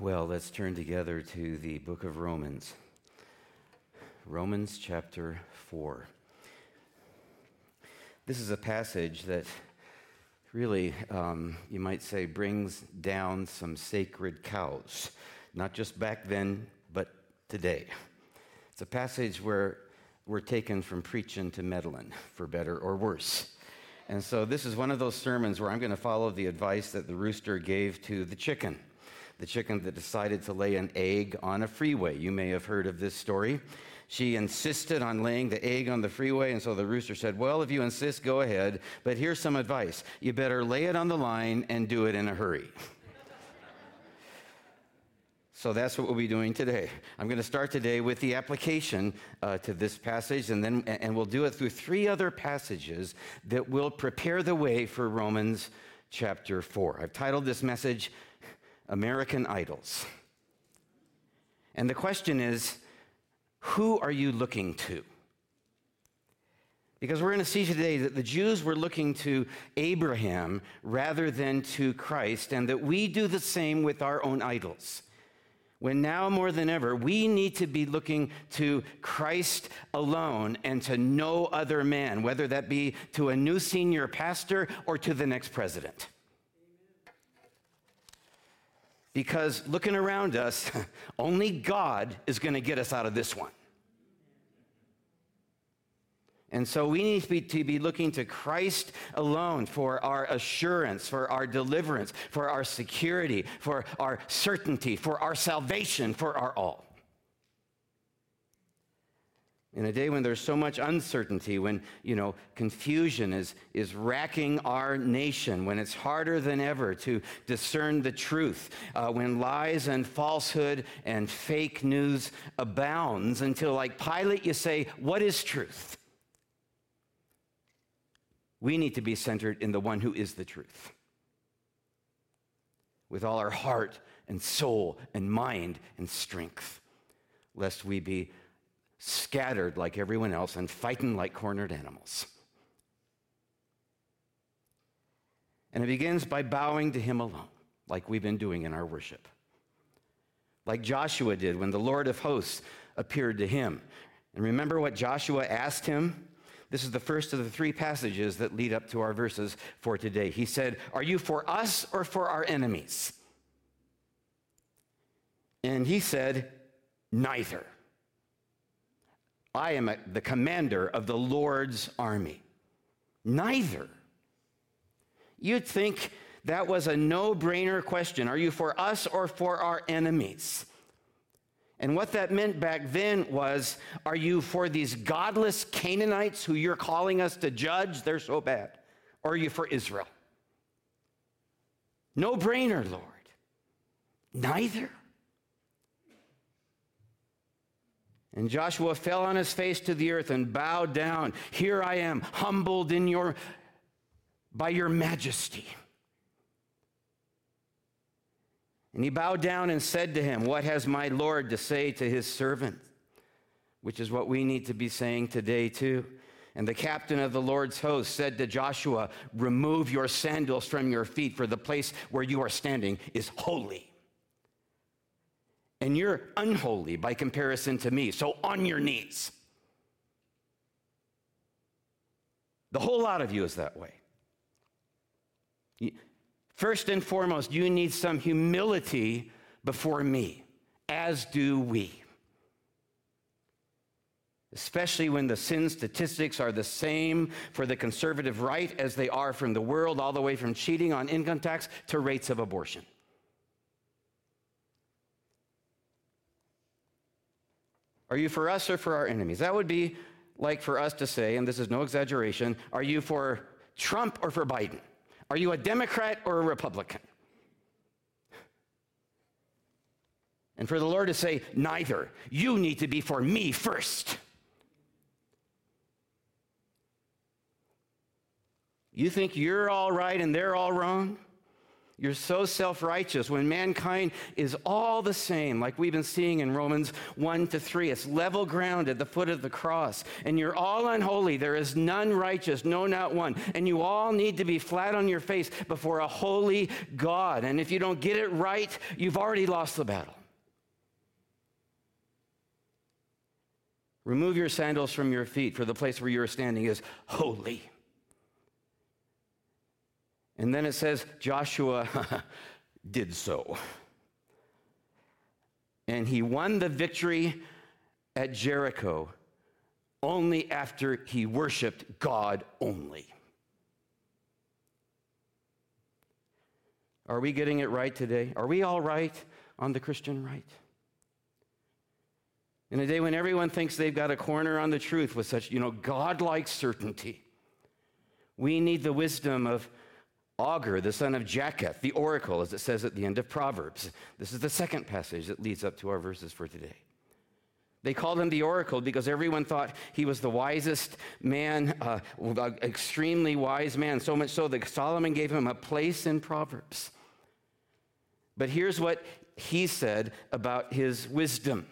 Well, let's turn together to the book of Romans. Romans chapter 4. This is a passage that really, um, you might say, brings down some sacred cows, not just back then, but today. It's a passage where we're taken from preaching to meddling, for better or worse. And so, this is one of those sermons where I'm going to follow the advice that the rooster gave to the chicken the chicken that decided to lay an egg on a freeway. You may have heard of this story. She insisted on laying the egg on the freeway, and so the rooster said, Well, if you insist, go ahead, but here's some advice. You better lay it on the line and do it in a hurry. So that's what we'll be doing today. I'm going to start today with the application uh, to this passage, and then and we'll do it through three other passages that will prepare the way for Romans chapter four. I've titled this message American Idols. And the question is who are you looking to? Because we're going to see today that the Jews were looking to Abraham rather than to Christ, and that we do the same with our own idols. When now more than ever, we need to be looking to Christ alone and to no other man, whether that be to a new senior pastor or to the next president. Because looking around us, only God is going to get us out of this one. And so we need to be, to be, looking to Christ alone for our assurance, for our deliverance, for our security, for our certainty, for our salvation, for our all. In a day when there's so much uncertainty, when, you know, confusion is, is racking our nation, when it's harder than ever to discern the truth, uh, when lies and falsehood and fake news abounds, until like Pilate you say, what is truth? We need to be centered in the one who is the truth. With all our heart and soul and mind and strength, lest we be scattered like everyone else and fighting like cornered animals. And it begins by bowing to Him alone, like we've been doing in our worship. Like Joshua did when the Lord of hosts appeared to him. And remember what Joshua asked him? This is the first of the three passages that lead up to our verses for today. He said, Are you for us or for our enemies? And he said, Neither. I am a, the commander of the Lord's army. Neither. You'd think that was a no brainer question. Are you for us or for our enemies? And what that meant back then was are you for these godless Canaanites who you're calling us to judge? They're so bad. Or are you for Israel? No brainer, Lord. Neither. And Joshua fell on his face to the earth and bowed down. Here I am, humbled in your by your majesty. And he bowed down and said to him, What has my Lord to say to his servant? Which is what we need to be saying today, too. And the captain of the Lord's host said to Joshua, Remove your sandals from your feet, for the place where you are standing is holy and you're unholy by comparison to me. So on your knees. The whole lot of you is that way. First and foremost, you need some humility before me, as do we. Especially when the sin statistics are the same for the conservative right as they are from the world, all the way from cheating on income tax to rates of abortion. Are you for us or for our enemies? That would be like for us to say, and this is no exaggeration, are you for Trump or for Biden? Are you a Democrat or a Republican? And for the Lord to say, neither. You need to be for me first. You think you're all right and they're all wrong? You're so self righteous when mankind is all the same, like we've been seeing in Romans 1 to 3. It's level ground at the foot of the cross. And you're all unholy. There is none righteous, no, not one. And you all need to be flat on your face before a holy God. And if you don't get it right, you've already lost the battle. Remove your sandals from your feet, for the place where you are standing is holy. And then it says Joshua did so. And he won the victory at Jericho only after he worshiped God only. Are we getting it right today? Are we all right on the Christian right? In a day when everyone thinks they've got a corner on the truth with such, you know, godlike certainty, we need the wisdom of Agur, the son of Jacob, the oracle, as it says at the end of Proverbs. This is the second passage that leads up to our verses for today. They called him the oracle because everyone thought he was the wisest man, uh, extremely wise man, so much so that Solomon gave him a place in Proverbs. But here's what he said about his wisdom.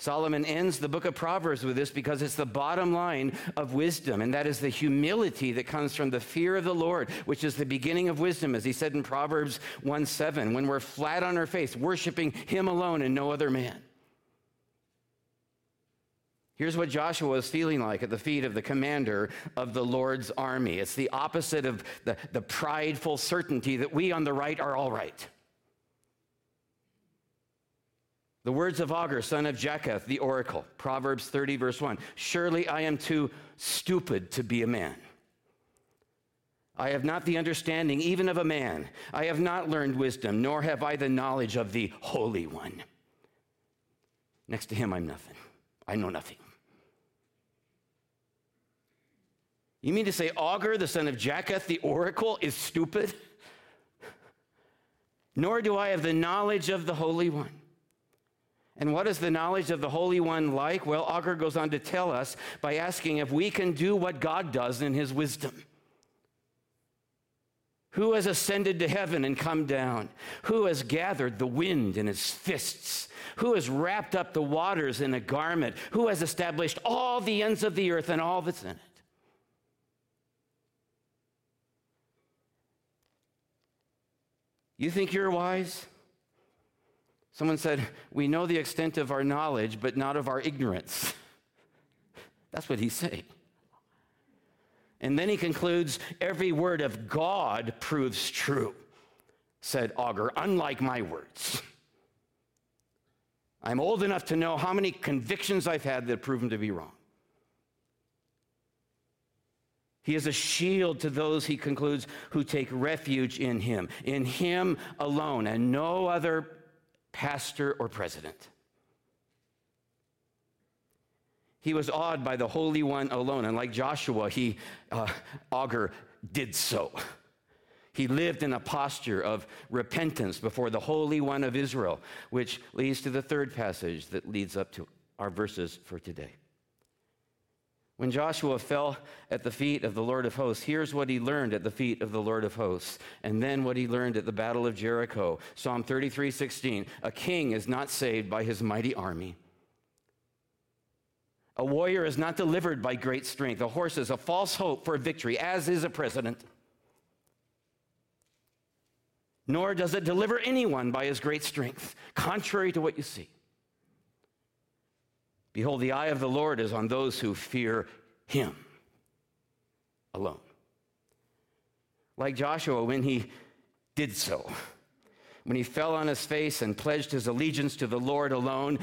Solomon ends the book of Proverbs with this because it's the bottom line of wisdom, and that is the humility that comes from the fear of the Lord, which is the beginning of wisdom, as he said in Proverbs 1 7, when we're flat on our face, worshiping him alone and no other man. Here's what Joshua was feeling like at the feet of the commander of the Lord's army. It's the opposite of the, the prideful certainty that we on the right are all right. The words of Agur, son of Jacob, the oracle, Proverbs 30, verse 1 Surely I am too stupid to be a man. I have not the understanding even of a man. I have not learned wisdom, nor have I the knowledge of the Holy One. Next to him, I'm nothing. I know nothing. You mean to say Agur, the son of Jacob, the oracle, is stupid? Nor do I have the knowledge of the Holy One. And what is the knowledge of the Holy One like? Well, Agur goes on to tell us by asking if we can do what God does in his wisdom. Who has ascended to heaven and come down? Who has gathered the wind in his fists? Who has wrapped up the waters in a garment? Who has established all the ends of the earth and all that's in it? You think you're wise? Someone said, We know the extent of our knowledge, but not of our ignorance. That's what he's saying. And then he concludes, Every word of God proves true, said Agur, unlike my words. I'm old enough to know how many convictions I've had that have proven to be wrong. He is a shield to those, he concludes, who take refuge in him, in him alone, and no other pastor, or president. He was awed by the Holy One alone. And like Joshua, he, uh, Agur, did so. He lived in a posture of repentance before the Holy One of Israel, which leads to the third passage that leads up to our verses for today. When Joshua fell at the feet of the Lord of hosts, here's what he learned at the feet of the Lord of hosts, and then what he learned at the battle of Jericho. Psalm 33 16. A king is not saved by his mighty army. A warrior is not delivered by great strength. A horse is a false hope for victory, as is a president. Nor does it deliver anyone by his great strength, contrary to what you see. Behold, the eye of the Lord is on those who fear him alone. Like Joshua when he did so, when he fell on his face and pledged his allegiance to the Lord alone,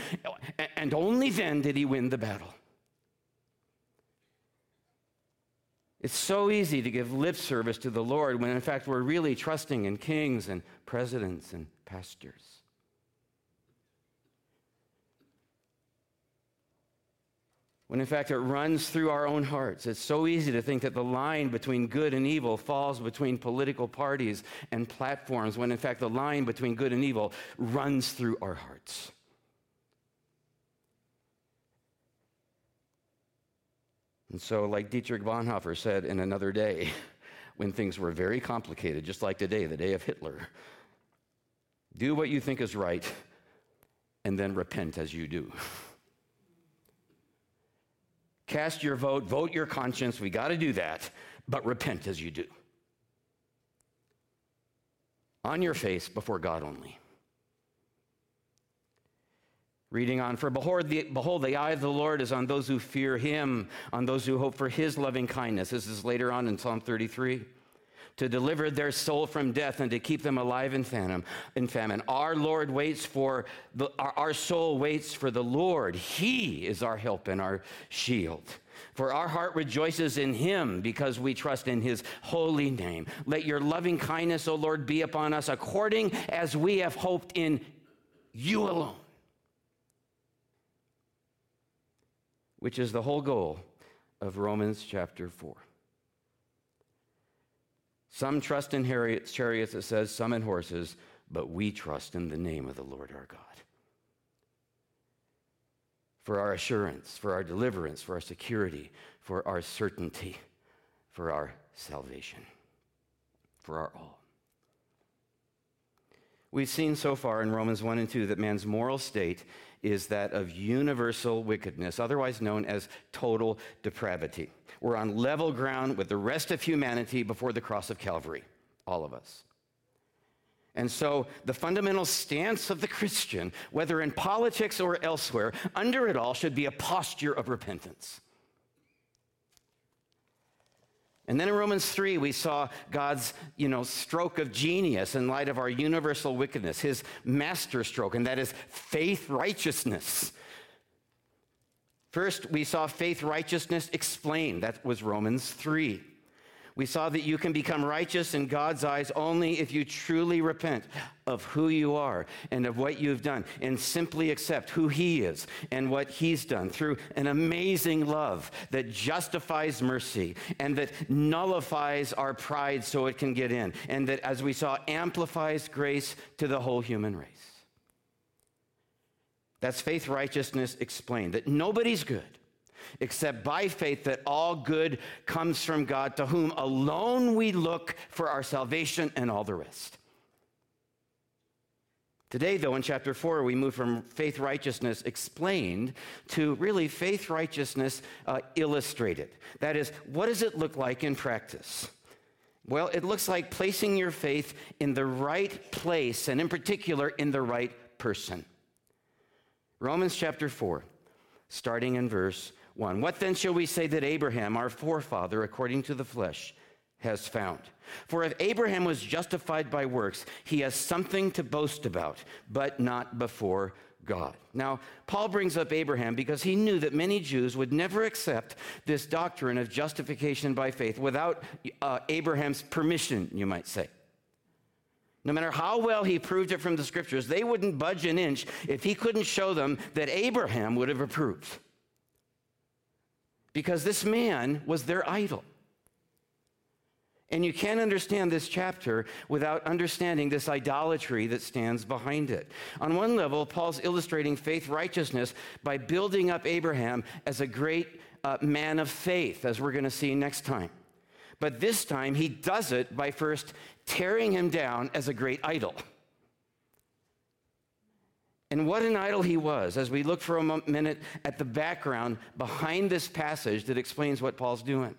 and only then did he win the battle. It's so easy to give lip service to the Lord when, in fact, we're really trusting in kings and presidents and pastors. When in fact it runs through our own hearts. It's so easy to think that the line between good and evil falls between political parties and platforms, when in fact the line between good and evil runs through our hearts. And so, like Dietrich Bonhoeffer said in another day, when things were very complicated, just like today, the day of Hitler, Do what you think is right, and then repent as you do. Cast your vote, vote your conscience. We got to do that, but repent as you do. On your face before God only. Reading on, for behold the, behold, the eye of the Lord is on those who fear him, on those who hope for his loving kindness. This is later on in Psalm 33 to deliver their soul from death and to keep them alive in famine. In famine. Our Lord waits for the, our, our soul waits for the Lord. He is our help and our shield. For our heart rejoices in him because we trust in his holy name. Let your loving kindness, O Lord, be upon us according as we have hoped in you alone. Which is the whole goal of Romans chapter 4. Some trust in chariots, it says, some in horses, but we trust in the name of the Lord our God. For our assurance, for our deliverance, for our security, for our certainty, for our salvation, for our all. We've seen so far in Romans 1 and 2 that man's moral state is that of universal wickedness, otherwise known as total depravity. We're on level ground with the rest of humanity before the cross of Calvary, all of us. And so, the fundamental stance of the Christian, whether in politics or elsewhere, under it all should be a posture of repentance. And then in Romans 3, we saw God's, you know, stroke of genius in light of our universal wickedness, his master stroke, and that is faith righteousness. First, we saw faith righteousness explained. That was Romans 3. We saw that you can become righteous in God's eyes only if you truly repent of who you are and of what you've done and simply accept who He is and what He's done through an amazing love that justifies mercy and that nullifies our pride so it can get in and that, as we saw, amplifies grace to the whole human race. That's faith righteousness explained that nobody's good except by faith that all good comes from God, to whom alone we look for our salvation and all the rest. Today, though, in chapter 4, we move from faith righteousness explained to really faith righteousness uh, illustrated. That is, what does it look like in practice? Well, it looks like placing your faith in the right place, and in particular, in the right person. Romans chapter 4, starting in verse 1. What then shall we say that Abraham, our forefather, according to the flesh, has found? For if Abraham was justified by works, he has something to boast about, but not before God. Now, Paul brings up Abraham because he knew that many Jews would never accept this doctrine of justification by faith without uh, Abraham's permission, you might say. No matter how well he proved it from the scriptures, they wouldn't budge an inch if he couldn't show them that Abraham would have approved because this man was their idol. And you can't understand this chapter without understanding this idolatry that stands behind it. On one level, Paul's illustrating faith righteousness by building up Abraham as a great uh, man of faith, as we're going to see next time. But this time, he does it by first tearing him down as a great idol. And what an idol he was, as we look for a minute at the background behind this passage that explains what Paul's doing.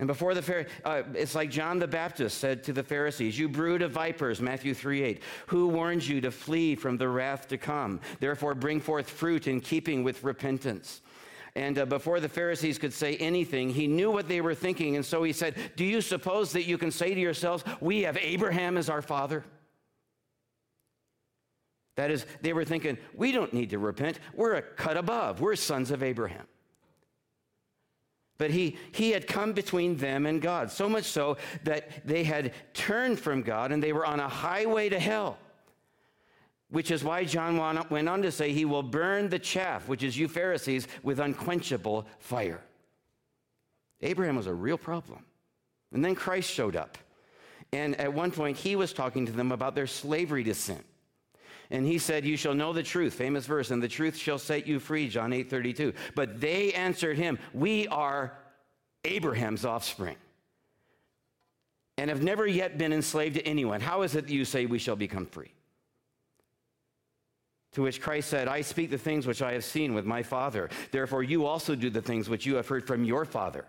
And before the uh, it's like John the Baptist said to the Pharisees, "You brood of vipers," Matthew 3 8, Who warns you to flee from the wrath to come? Therefore, bring forth fruit in keeping with repentance. And uh, before the Pharisees could say anything, he knew what they were thinking, and so he said, "Do you suppose that you can say to yourselves, we have Abraham as our father?" That is, they were thinking, we don't need to repent. We're a cut above. We're sons of Abraham. But he, he had come between them and God, so much so that they had turned from God and they were on a highway to hell. Which is why John went on to say, He will burn the chaff, which is you Pharisees, with unquenchable fire. Abraham was a real problem. And then Christ showed up. And at one point, he was talking to them about their slavery to sin. And he said, You shall know the truth, famous verse, and the truth shall set you free, John 8 32. But they answered him, We are Abraham's offspring and have never yet been enslaved to anyone. How is it that you say we shall become free? To which Christ said, I speak the things which I have seen with my Father. Therefore, you also do the things which you have heard from your Father.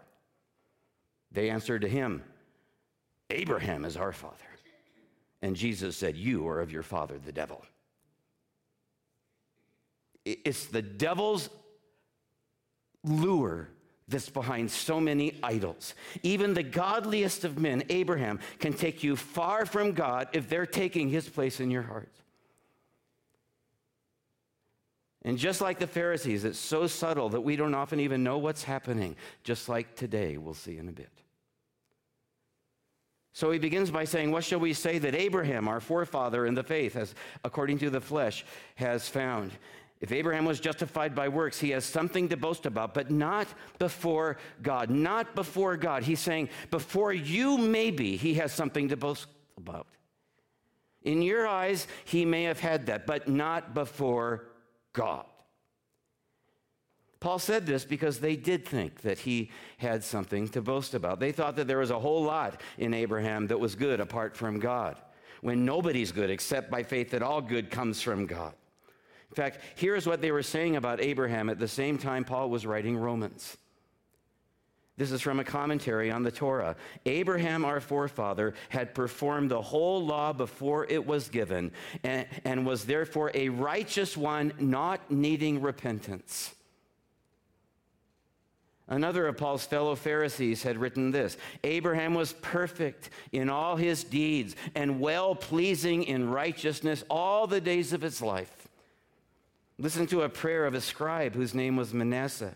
They answered to him, Abraham is our father. And Jesus said, You are of your father, the devil. It's the devil's lure that's behind so many idols. Even the godliest of men, Abraham, can take you far from God if they're taking his place in your heart. And just like the Pharisees, it's so subtle that we don't often even know what's happening, just like today, we'll see in a bit. So he begins by saying, What shall we say that Abraham, our forefather in the faith, as according to the flesh, has found? If Abraham was justified by works, he has something to boast about, but not before God. Not before God. He's saying, before you, maybe, he has something to boast about. In your eyes, he may have had that, but not before God. Paul said this because they did think that he had something to boast about. They thought that there was a whole lot in Abraham that was good apart from God, when nobody's good except by faith that all good comes from God. In fact, here's what they were saying about Abraham at the same time Paul was writing Romans. This is from a commentary on the Torah. Abraham, our forefather, had performed the whole law before it was given and, and was therefore a righteous one, not needing repentance. Another of Paul's fellow Pharisees had written this Abraham was perfect in all his deeds and well pleasing in righteousness all the days of his life. Listen to a prayer of a scribe whose name was Manasseh.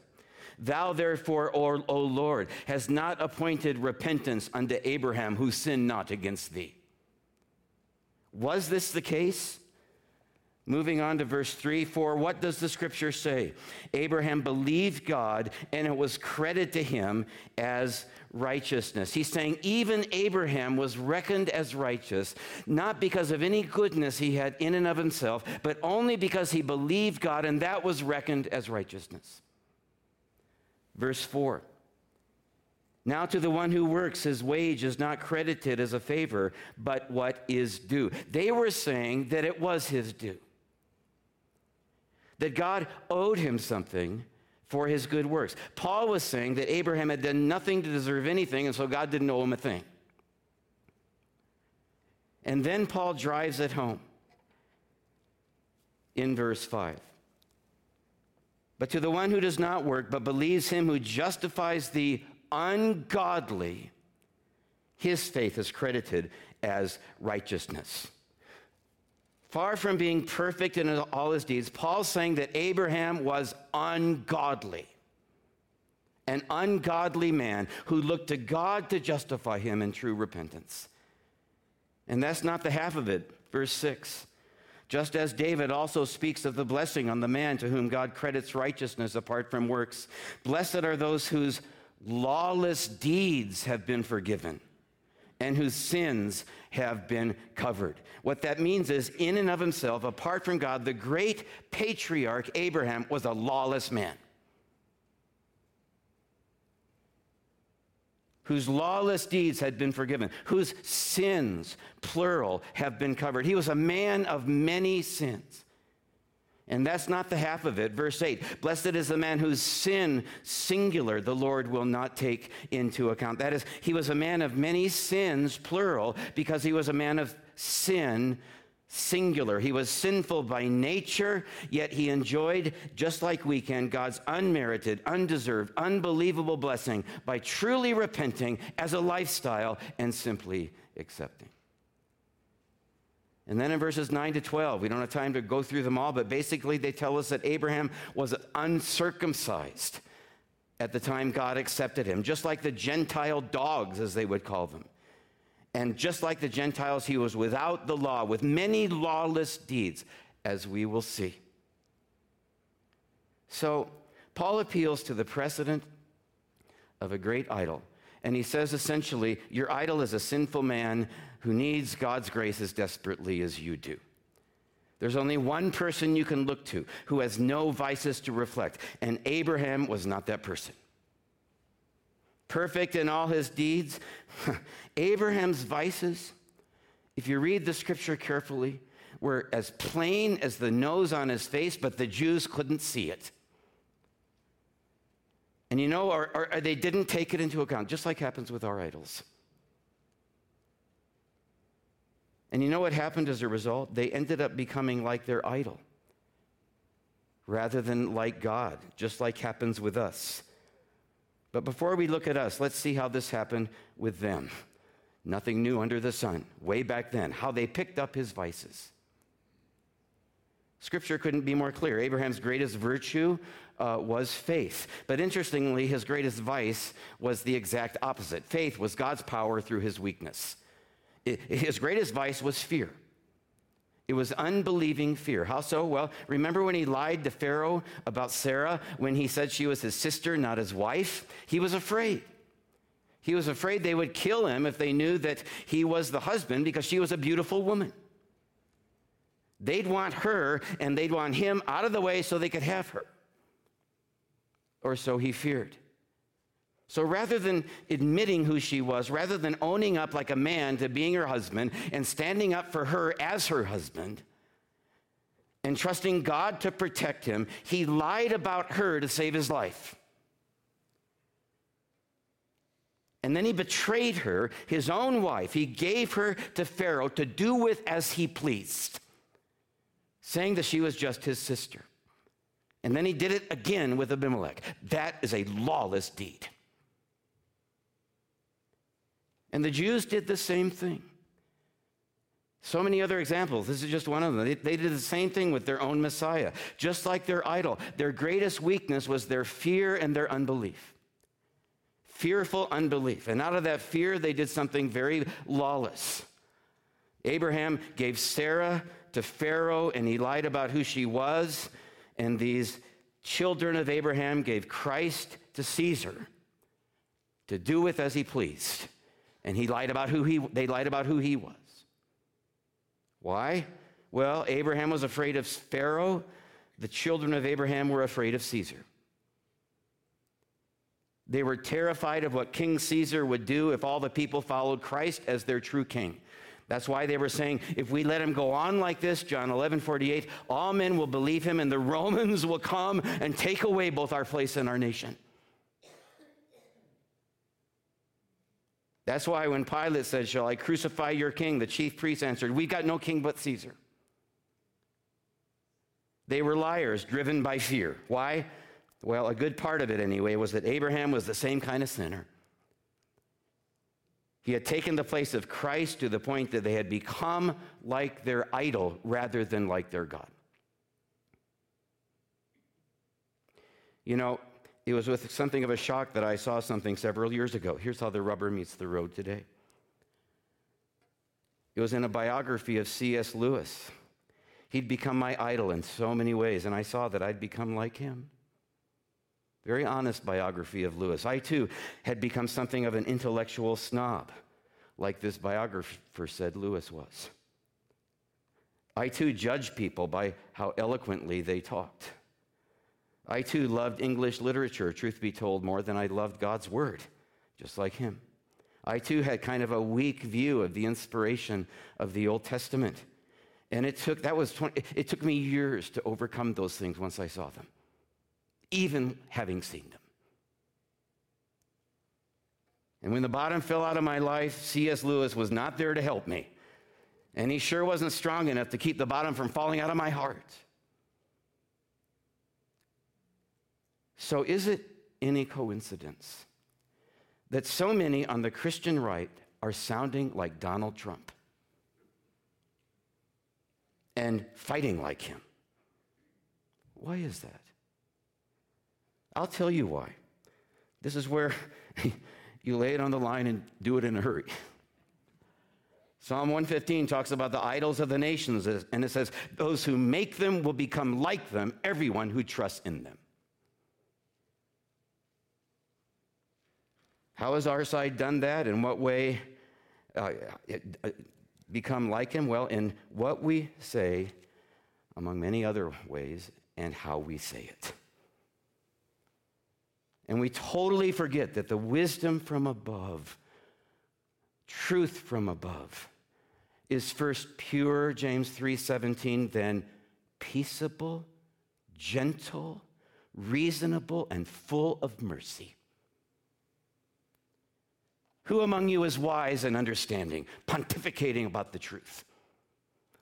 Thou therefore, o, Lord, hast not appointed repentance unto Abraham who sinned not against thee. Was this the case? Moving on to verse 3 For what does the scripture say? Abraham believed God, and it was credited to him as righteousness. He's saying even Abraham was reckoned as righteous, not because of any goodness he had in and of himself, but only because he believed God, and that was reckoned as righteousness. Verse 4 Now to the one who works, his wage is not credited as a favor, but what is due. They were saying that it was his due that God owed him something for his good works. Paul was saying that Abraham had done nothing to deserve anything, and so God didn't owe him a thing. And then Paul drives it home in verse 5. But to the one who does not work, but believes him who justifies the ungodly, his faith is credited as righteousness. Far from being perfect in all his deeds, Paul's saying that Abraham was ungodly. An ungodly man who looked to God to justify him in true repentance. And that's not the half of it. Verse 6. Just as David also speaks of the blessing on the man to whom God credits righteousness apart from works. Blessed are those whose lawless deeds have been forgiven and whose sins have been covered. What that means is, in and of himself, apart from God, the great patriarch Abraham was a lawless man. Whose lawless deeds had been forgiven, whose sins, plural, have been covered. He was a man of many sins. And that's not the half of it. Verse 8 Blessed is the man whose sin, singular, the Lord will not take into account. That is, he was a man of many sins, plural, because he was a man of sin, singular. He was sinful by nature, yet he enjoyed, just like we can, God's unmerited, undeserved, unbelievable blessing by truly repenting as a lifestyle and simply accepting. And then in verses 9 to 12, we don't have time to go through them all, but basically they tell us that Abraham was uncircumcised at the time God accepted him, just like the Gentile dogs, as they would call them. And just like the Gentiles, he was without the law, with many lawless deeds, as we will see. So, Paul appeals to the precedent of a great idol. And he says essentially, Your idol is a sinful man who needs God's grace as desperately as you do. There's only one person you can look to who has no vices to reflect, and Abraham was not that person. Perfect in all his deeds. Abraham's vices, if you read the scripture carefully, were as plain as the nose on his face, but the Jews couldn't see it. And you know, or, or, they didn't take it into account, just like happens with our idols. And you know what happened as a result? They ended up becoming like their idol rather than like God, just like happens with us. But before we look at us, let's see how this happened with them. Nothing new under the sun, way back then, how they picked up his vices. Scripture couldn't be more clear. Abraham's greatest virtue uh, was faith. But interestingly, his greatest vice was the exact opposite. Faith was God's power through his weakness. His greatest vice was fear. It was unbelieving fear. How so? Well, remember when he lied to Pharaoh about Sarah when he said she was his sister, not his wife? He was afraid. He was afraid they would kill him if they knew that he was the husband because she was a beautiful woman. They'd want her and they'd want him out of the way so they could have her. Or so he feared. So rather than admitting who she was, rather than owning up like a man to being her husband and standing up for her as her husband, and trusting God to protect him, he lied about her to save his life. And then he betrayed her, his own wife. He gave her to Pharaoh to do with as he pleased, saying that she was just his sister. And then he did it again with Abimelech. That is a lawless deed. And the Jews did the same thing. So many other examples. This is just one of them. They, they, did the same thing with their own Messiah, just like their idol. Their greatest weakness was their fear and their unbelief fearful unbelief. And out of that fear, they did something very lawless. Abraham gave Sarah to Pharaoh, and he lied about who she was. And these children of Abraham gave Christ to Caesar to do with as he pleased. And he lied about who he, they lied about who he was. Why? Well, Abraham was afraid of Pharaoh. The children of Abraham were afraid of Caesar. They were terrified of what King Caesar would do if all the people followed Christ as their true king. That's why they were saying, if we let him go on like this, John 11, 48, all men will believe him and the Romans will come and take away both our place and our nation. That's why when Pilate said, Shall I crucify your king? the chief priests answered, We've got no king but Caesar. They were liars driven by fear. Why? Well, a good part of it, anyway, was that Abraham was the same kind of sinner. He had taken the place of Christ to the point that they had become like their idol rather than like their God. You know, it was with something of a shock that I saw something several years ago. Here's how the rubber meets the road today. It was in a biography of C.S. Lewis. He'd become my idol in so many ways, and I saw that I'd become like him. Very honest biography of Lewis. I too had become something of an intellectual snob, like this biographer said Lewis was. I too judged people by how eloquently they talked. I too loved English literature, truth be told, more than I loved God's word, just like him. I too had kind of a weak view of the inspiration of the Old Testament. And it took that was 20, it took me years to overcome those things once I saw them even having seen them. And when the bottom fell out of my life, C.S. Lewis was not there to help me. And he sure wasn't strong enough to keep the bottom from falling out of my heart. So, is it any coincidence that so many on the Christian right are sounding like Donald Trump and fighting like him? Why is that? I'll tell you why. This is where you lay it on the line and do it in a hurry. Psalm 115 talks about the idols of the nations, and it says, Those who make them will become like them, everyone who trusts in them. How has our side done that? In what way uh, uh, become like him? Well, in what we say, among many other ways, and how we say it. And we totally forget that the wisdom from above, truth from above, is first pure, James 3:17, then peaceable, gentle, reasonable, and full of mercy. Who among you is wise and understanding, pontificating about the truth?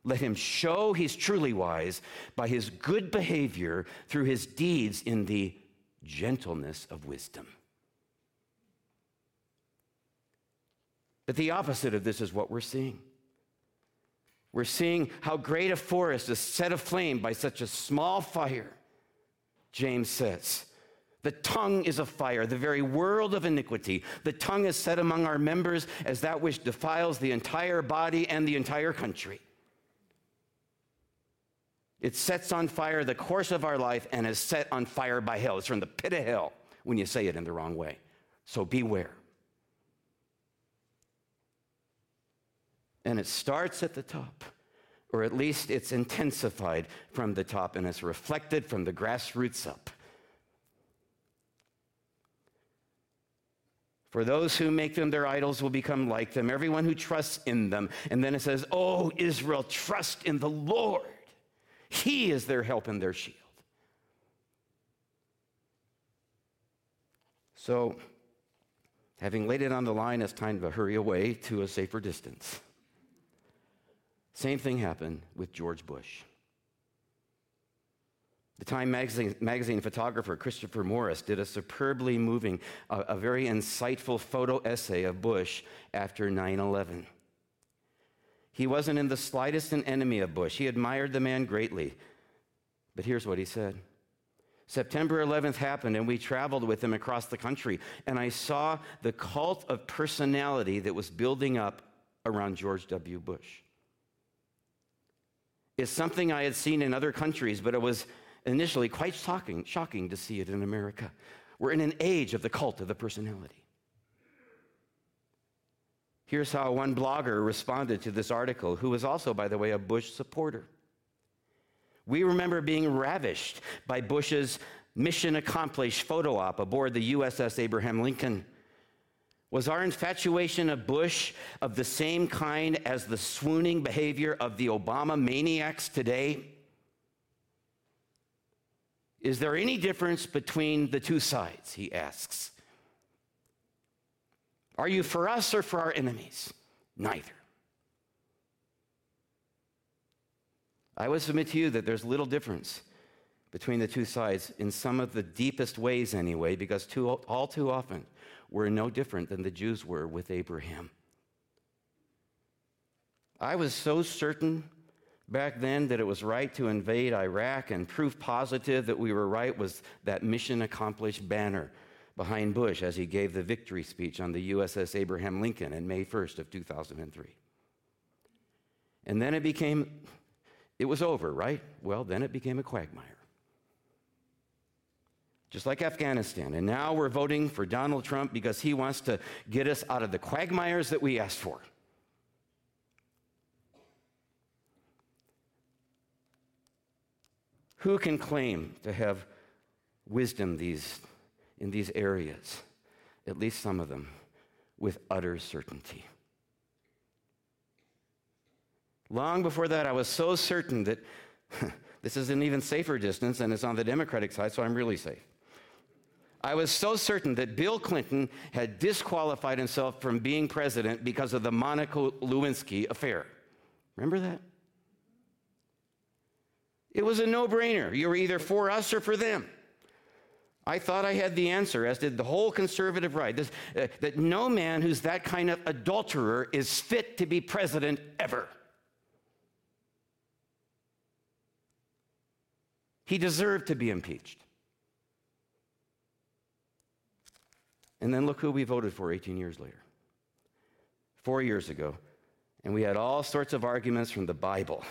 Let him show he's truly wise by his good behavior through his deeds in the gentleness of wisdom. But the opposite of this is what we're seeing. We're seeing how great a forest is set aflame by such a small fire, James says. The tongue is a fire, the very world of iniquity. The tongue is set among our members as that which defiles the entire body and the entire country. It sets on fire the course of our life and is set on fire by hell. It's from the pit of hell when you say it in the wrong way. So beware. And it starts at the top, or at least it's intensified from the top and it's reflected from the grassroots up. For those who make them their idols will become like them, everyone who trusts in them. And then it says, Oh, Israel, trust in the Lord. He is their help and their shield. So, having laid it on the line, it's time to hurry away to a safer distance. Same thing happened with George Bush. The Time magazine, magazine, photographer Christopher Morris did a superbly moving, a, a very insightful photo essay of Bush after 9 11. He wasn't in the slightest an enemy of Bush. He admired the man greatly. But here's what he said September 11th happened, and we traveled with him across the country, and I saw the cult of personality that was building up around George W. Bush It's something I had seen in other countries, but it was initially quite shocking, shocking to see it in America. We're in an age of the cult of the personality. Here's how one blogger responded to this article, who was also, by the way, a Bush supporter. We remember being ravished by Bush's mission accomplished photo op aboard the USS Abraham Lincoln. Was our infatuation of Bush of the same kind as the swooning behavior of the Obama maniacs today? Is there any difference between the two sides? He asks. Are you for us or for our enemies? Neither. I would submit to you that there's little difference between the two sides in some of the deepest ways, anyway, because too, all too often we're no different than the Jews were with Abraham. I was so certain back then that it was right to invade Iraq, and proof positive that we were right was that mission accomplished banner behind Bush as he gave the victory speech on the USS Abraham Lincoln in May 1st of 2003. And then it became, it was over, right? Well, then it became a quagmire just like Afghanistan. And now we're voting for Donald Trump because he wants to get us out of the quagmires that we asked for. Who can claim to have wisdom these, in these areas, at least some of them, with utter certainty? Long before that, I was so certain that this is an even safer distance and it's on the Democratic side, so I'm really safe. I was so certain that Bill Clinton had disqualified himself from being president because of the Monica Lewinsky affair. Remember that? It was a no brainer. You were either for us or for them. I thought I had the answer, as did the whole conservative right, this, uh, that no man who's that kind of adulterer is fit to be president ever. He deserved to be impeached. And then look who we voted for 18 years later. Four years ago. And we had all sorts of arguments from the Bible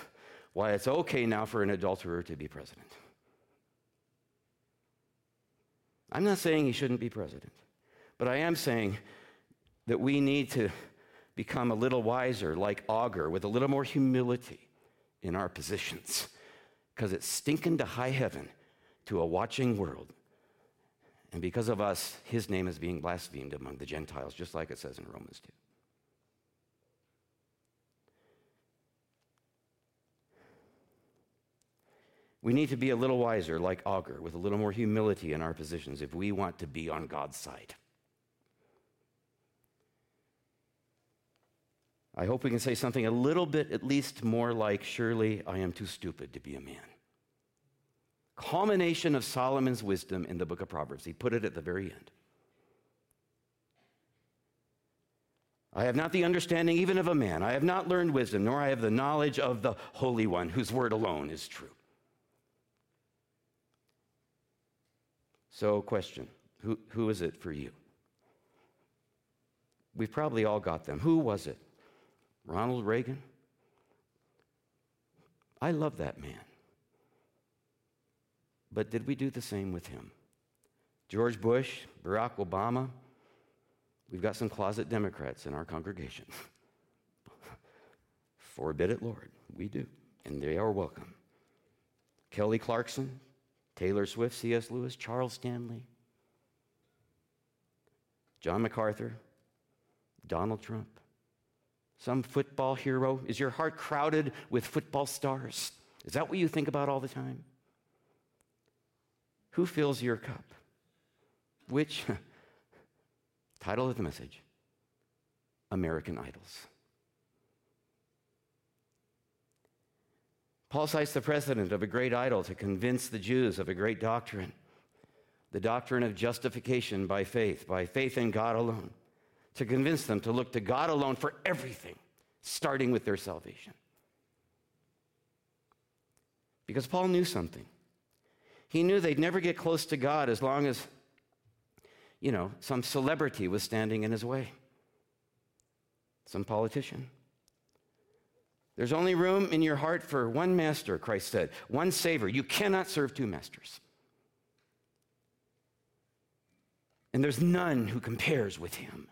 why it's okay now for an adulterer to be president. I'm not saying he shouldn't be president, but I am saying that we need to become a little wiser, like Agur, with a little more humility in our positions, because it's stinking to high heaven to a watching world and because of us, his name is being blasphemed among the Gentiles, just like it says in Romans 2. We need to be a little wiser, like Agur, with a little more humility in our positions if we want to be on God's side. I hope we can say something a little bit, at least more like, Surely I am too stupid to be a man. Culmination of Solomon's wisdom in the book of Proverbs. He put it at the very end. I have not the understanding even of a man. I have not learned wisdom, nor I have the knowledge of the Holy One, whose word alone is true. So, question who, who is it for you? We've probably all got them. Who was it? Ronald Reagan? I love that man. But did we do the same with him? George Bush, Barack Obama, we've got some closet Democrats in our congregation. Forbid it, Lord. We do. And they are welcome. Kelly Clarkson, Taylor Swift, C.S. Lewis, Charles Stanley, John MacArthur, Donald Trump, some football hero? Is your heart crowded with football stars? Is that what you think about all the time? Who fills your cup? Which, title of the message, American Idols. Paul cites the precedent of a great idol to convince the Jews of a great doctrine the doctrine of justification by faith, by faith in God alone, to convince them to look to God alone for everything, starting with their salvation. Because Paul knew something. He knew they'd never get close to God as long as, you know, some celebrity was standing in his way, some politician. There's only room in your heart for one master, Christ said, one Savior. You cannot serve two masters. And there's none who compares with him.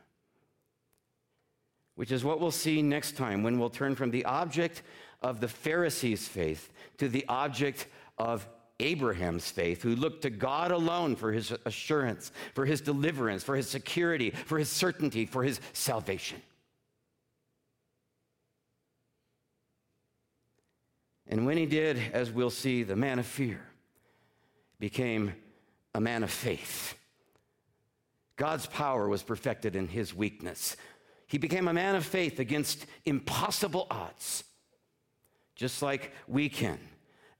Which is what we'll see next time when we'll turn from the object of the Pharisees' faith to the object of Abraham's faith, who looked to God alone for his assurance, for his deliverance, for his security, for his certainty, for his salvation. And when he did, as we'll see, the man of fear became a man of faith. God's power was perfected in his weakness. He became a man of faith against impossible odds, just like we can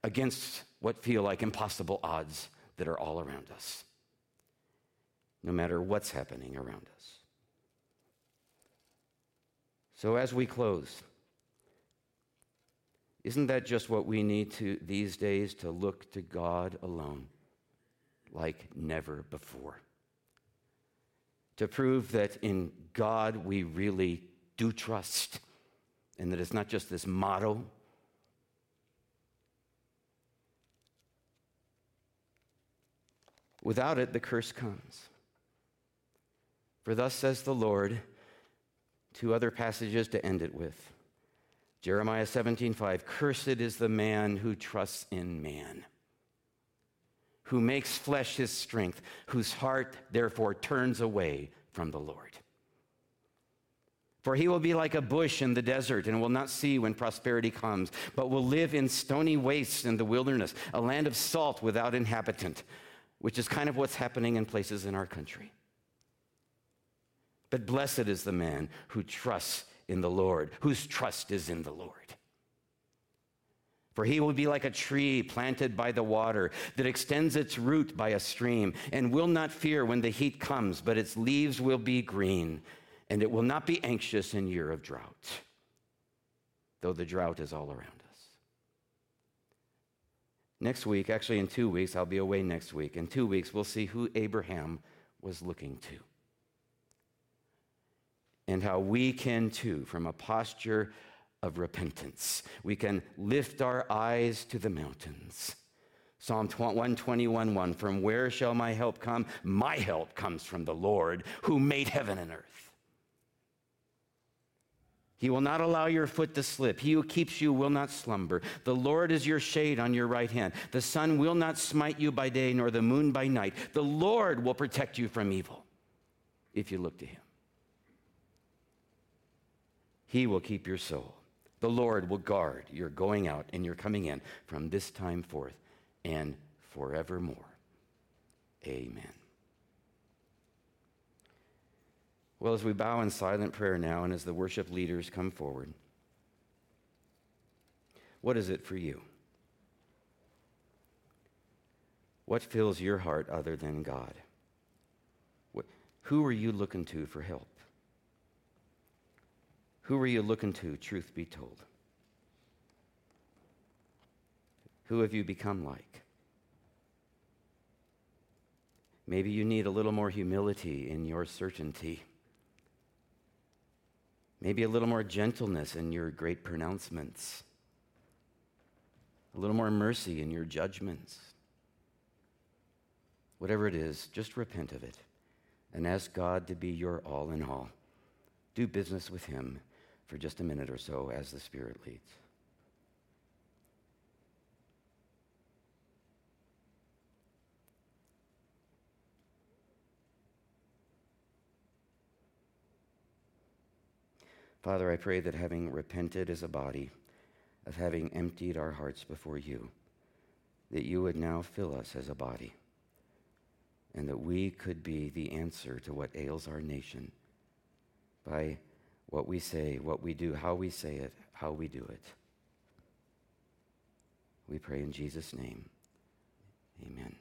against what feel like impossible odds that are all around us, no matter what's happening around us. So, as we close, isn't that just what we need to these days to look to God alone like never before? To prove that in God we really do trust and that it's not just this motto. Without it, the curse comes. For thus says the Lord, two other passages to end it with. Jeremiah 17:5 Cursed is the man who trusts in man who makes flesh his strength whose heart therefore turns away from the Lord for he will be like a bush in the desert and will not see when prosperity comes, but will live in stony wastes in the wilderness, a land of salt without inhabitant, which is kind of what's happening in places in our country. But blessed is the man who trusts in the Lord, whose trust is in the Lord. For he will be like a tree planted by the water that extends its root by a stream and will not fear when the heat comes, but its leaves will be green, and it will not be anxious in year of drought, though the drought is all around us. Next week, actually in two weeks, I'll be away next week. In two weeks, we'll see who Abraham was looking to and how we can too, from a posture of repentance, we can lift our eyes to the mountains. Psalm 121 1 From where shall my help come? My help comes from the Lord who made heaven and earth. He will not allow your foot to slip. He who keeps you will not slumber. The Lord is your shade on your right hand. The sun will not smite you by day, nor the moon by night. The Lord will protect you from evil if you look to him. He will keep your soul. The Lord will guard your going out and your coming in from this time forth and forevermore. Amen. Well, as we bow in silent prayer now, and as the worship leaders come forward, what is it for you? What fills your heart other than God? What, who are you looking to for help? Who are you looking to, truth be told? Who have you become like? Maybe you need a little more humility in your certainty. Maybe a little more gentleness in your great pronouncements. A little more mercy in your judgments. Whatever it is, just repent of it and ask God to be your all in all. Do business with Him for just a minute or so as the Spirit leads. Father, I pray that having repented as a body, of having emptied our hearts before you, that you would now fill us as a body, and that we could be the answer to what ails our nation by what we say, what we do, how we say it, how we do it. We pray in Jesus' name. Amen.